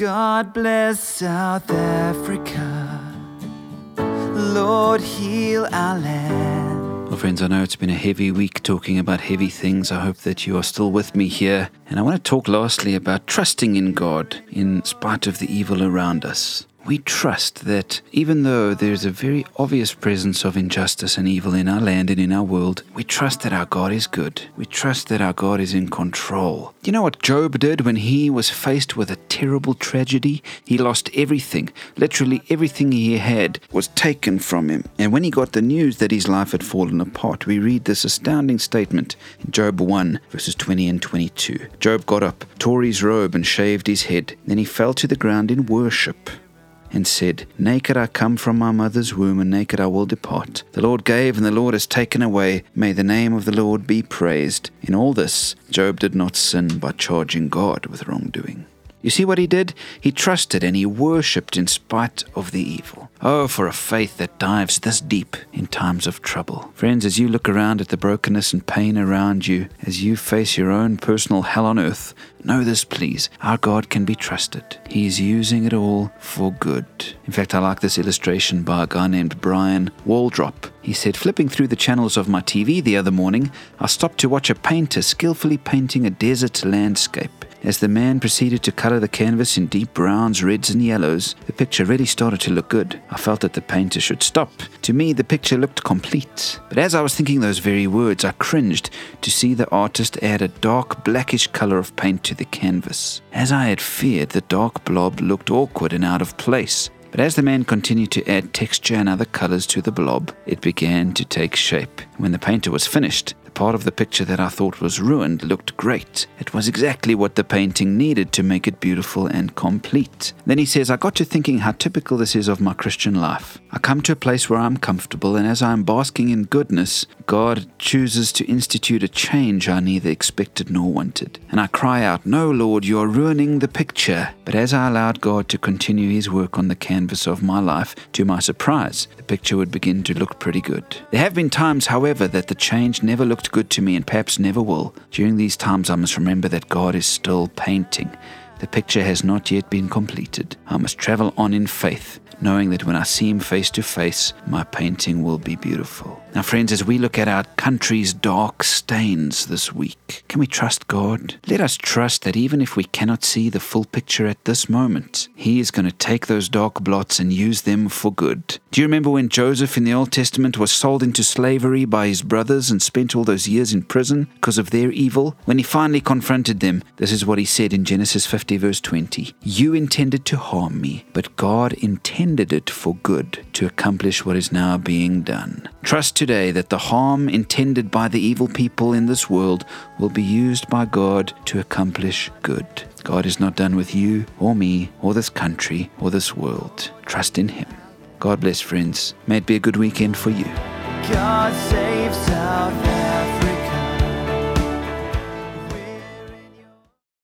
God bless South Africa. Lord, heal our land. Well, friends, I know it's been a heavy week talking about heavy things. I hope that you are still with me here. And I want to talk lastly about trusting in God in spite of the evil around us we trust that even though there's a very obvious presence of injustice and evil in our land and in our world, we trust that our God is good. We trust that our God is in control. You know what Job did when he was faced with a terrible tragedy? He lost everything. Literally everything he had was taken from him. And when he got the news that his life had fallen apart, we read this astounding statement in Job 1, verses 20 and 22. Job got up, tore his robe, and shaved his head. Then he fell to the ground in worship and said, Naked I come from my mother's womb, and naked I will depart. The Lord gave, and the Lord has taken away. May the name of the Lord be praised. In all this, Job did not sin by charging God with wrongdoing. You see what he did? He trusted and he worshipped in spite of the evil. Oh, for a faith that dives this deep in times of trouble. Friends, as you look around at the brokenness and pain around you, as you face your own personal hell on earth, know this, please. Our God can be trusted. He is using it all for good. In fact, I like this illustration by a guy named Brian Waldrop. He said, Flipping through the channels of my TV the other morning, I stopped to watch a painter skillfully painting a desert landscape. As the man proceeded to colour the canvas in deep browns, reds, and yellows, the picture really started to look good. I felt that the painter should stop. To me, the picture looked complete. But as I was thinking those very words, I cringed to see the artist add a dark blackish colour of paint to the canvas. As I had feared, the dark blob looked awkward and out of place. But as the man continued to add texture and other colors to the blob, it began to take shape. When the painter was finished, the part of the picture that I thought was ruined looked great. It was exactly what the painting needed to make it beautiful and complete. Then he says, I got to thinking how typical this is of my Christian life. I come to a place where I'm comfortable, and as I'm basking in goodness, God chooses to institute a change I neither expected nor wanted. And I cry out, No, Lord, you are ruining the picture. But as I allowed God to continue his work on the canvas of my life, to my surprise, the picture would begin to look pretty good. There have been times, however, that the change never looked good to me and perhaps never will. During these times, I must remember that God is still painting. The picture has not yet been completed. I must travel on in faith, knowing that when I see Him face to face, my painting will be beautiful. Now, friends, as we look at our country's dark stains this week, can we trust God? Let us trust that even if we cannot see the full picture at this moment, He is going to take those dark blots and use them for good. Do you remember when Joseph in the Old Testament was sold into slavery by his brothers and spent all those years in prison because of their evil? When he finally confronted them, this is what he said in Genesis 50, verse 20 You intended to harm me, but God intended it for good to accomplish what is now being done. Trust today that the harm intended by the evil people in this world will be used by God to accomplish good. God is not done with you or me or this country or this world. Trust in Him. God bless, friends. May it be a good weekend for you. God.